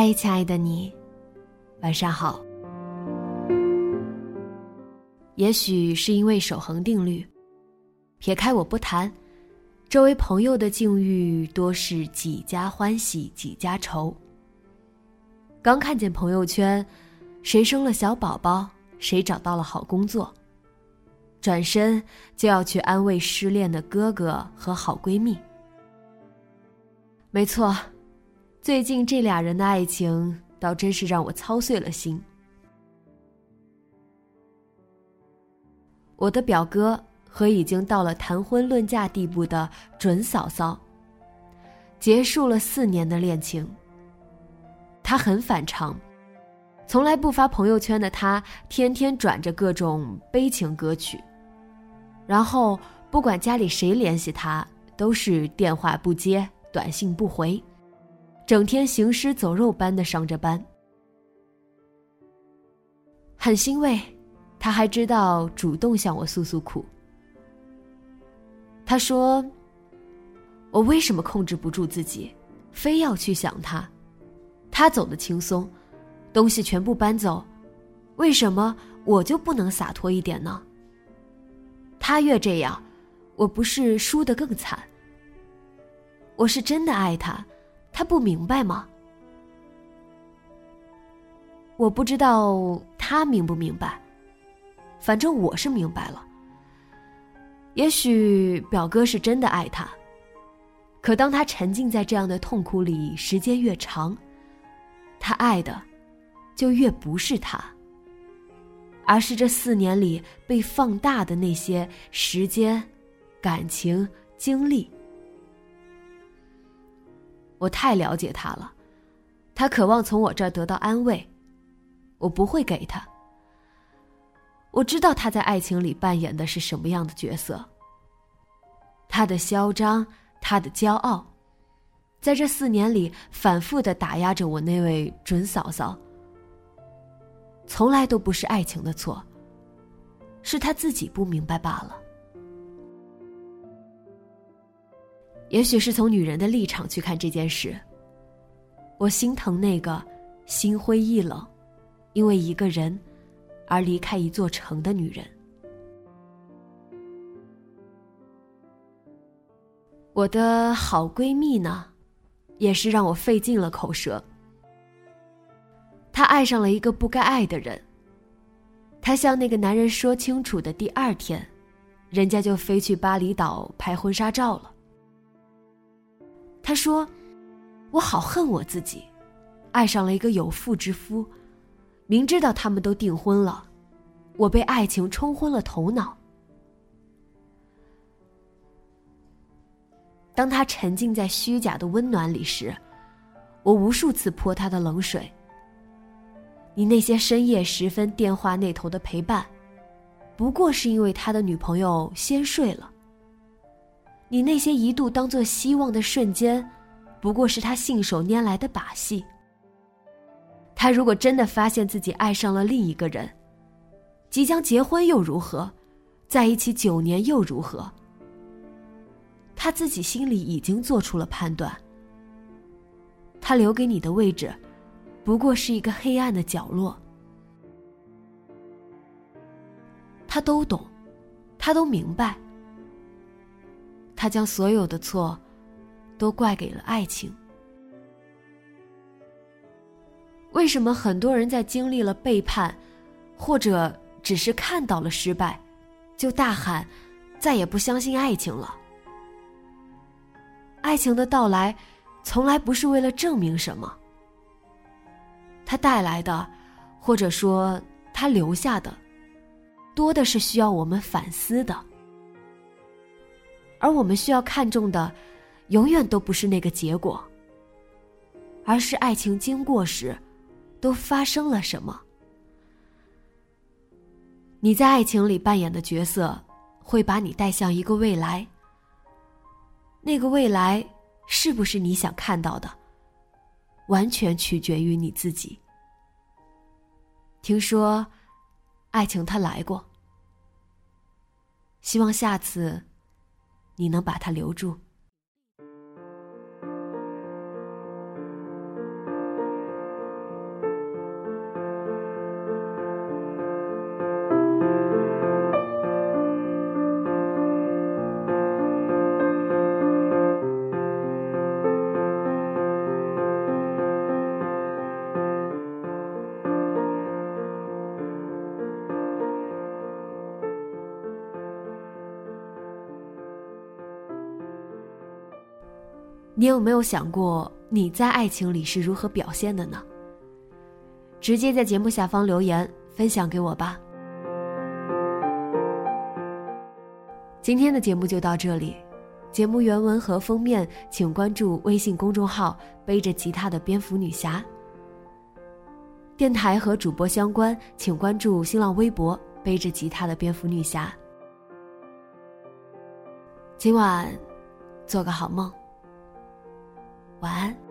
嗨，亲爱的你，晚上好。也许是因为守恒定律，撇开我不谈，周围朋友的境遇多是几家欢喜几家愁。刚看见朋友圈，谁生了小宝宝，谁找到了好工作，转身就要去安慰失恋的哥哥和好闺蜜。没错。最近这俩人的爱情，倒真是让我操碎了心。我的表哥和已经到了谈婚论嫁地步的准嫂嫂，结束了四年的恋情。他很反常，从来不发朋友圈的他，天天转着各种悲情歌曲，然后不管家里谁联系他，都是电话不接，短信不回。整天行尸走肉般的上着班，很欣慰，他还知道主动向我诉诉苦。他说：“我为什么控制不住自己，非要去想他？他走的轻松，东西全部搬走，为什么我就不能洒脱一点呢？他越这样，我不是输得更惨？我是真的爱他。”他不明白吗？我不知道他明不明白，反正我是明白了。也许表哥是真的爱他，可当他沉浸在这样的痛苦里时间越长，他爱的就越不是他，而是这四年里被放大的那些时间、感情、经历。我太了解他了，他渴望从我这儿得到安慰，我不会给他。我知道他在爱情里扮演的是什么样的角色。他的嚣张，他的骄傲，在这四年里反复的打压着我那位准嫂嫂。从来都不是爱情的错，是他自己不明白罢了。也许是从女人的立场去看这件事，我心疼那个心灰意冷，因为一个人而离开一座城的女人。我的好闺蜜呢，也是让我费尽了口舌。她爱上了一个不该爱的人。她向那个男人说清楚的第二天，人家就飞去巴厘岛拍婚纱照了。他说：“我好恨我自己，爱上了一个有妇之夫，明知道他们都订婚了，我被爱情冲昏了头脑。当他沉浸在虚假的温暖里时，我无数次泼他的冷水。你那些深夜时分电话那头的陪伴，不过是因为他的女朋友先睡了。”你那些一度当做希望的瞬间，不过是他信手拈来的把戏。他如果真的发现自己爱上了另一个人，即将结婚又如何？在一起九年又如何？他自己心里已经做出了判断。他留给你的位置，不过是一个黑暗的角落。他都懂，他都明白。他将所有的错，都怪给了爱情。为什么很多人在经历了背叛，或者只是看到了失败，就大喊再也不相信爱情了？爱情的到来，从来不是为了证明什么。它带来的，或者说它留下的，多的是需要我们反思的。而我们需要看重的，永远都不是那个结果，而是爱情经过时，都发生了什么。你在爱情里扮演的角色，会把你带向一个未来。那个未来是不是你想看到的？完全取决于你自己。听说，爱情它来过，希望下次你能把他留住。你有没有想过你在爱情里是如何表现的呢？直接在节目下方留言分享给我吧。今天的节目就到这里，节目原文和封面请关注微信公众号“背着吉他的蝙蝠女侠”。电台和主播相关，请关注新浪微博“背着吉他的蝙蝠女侠”。今晚，做个好梦。晚安。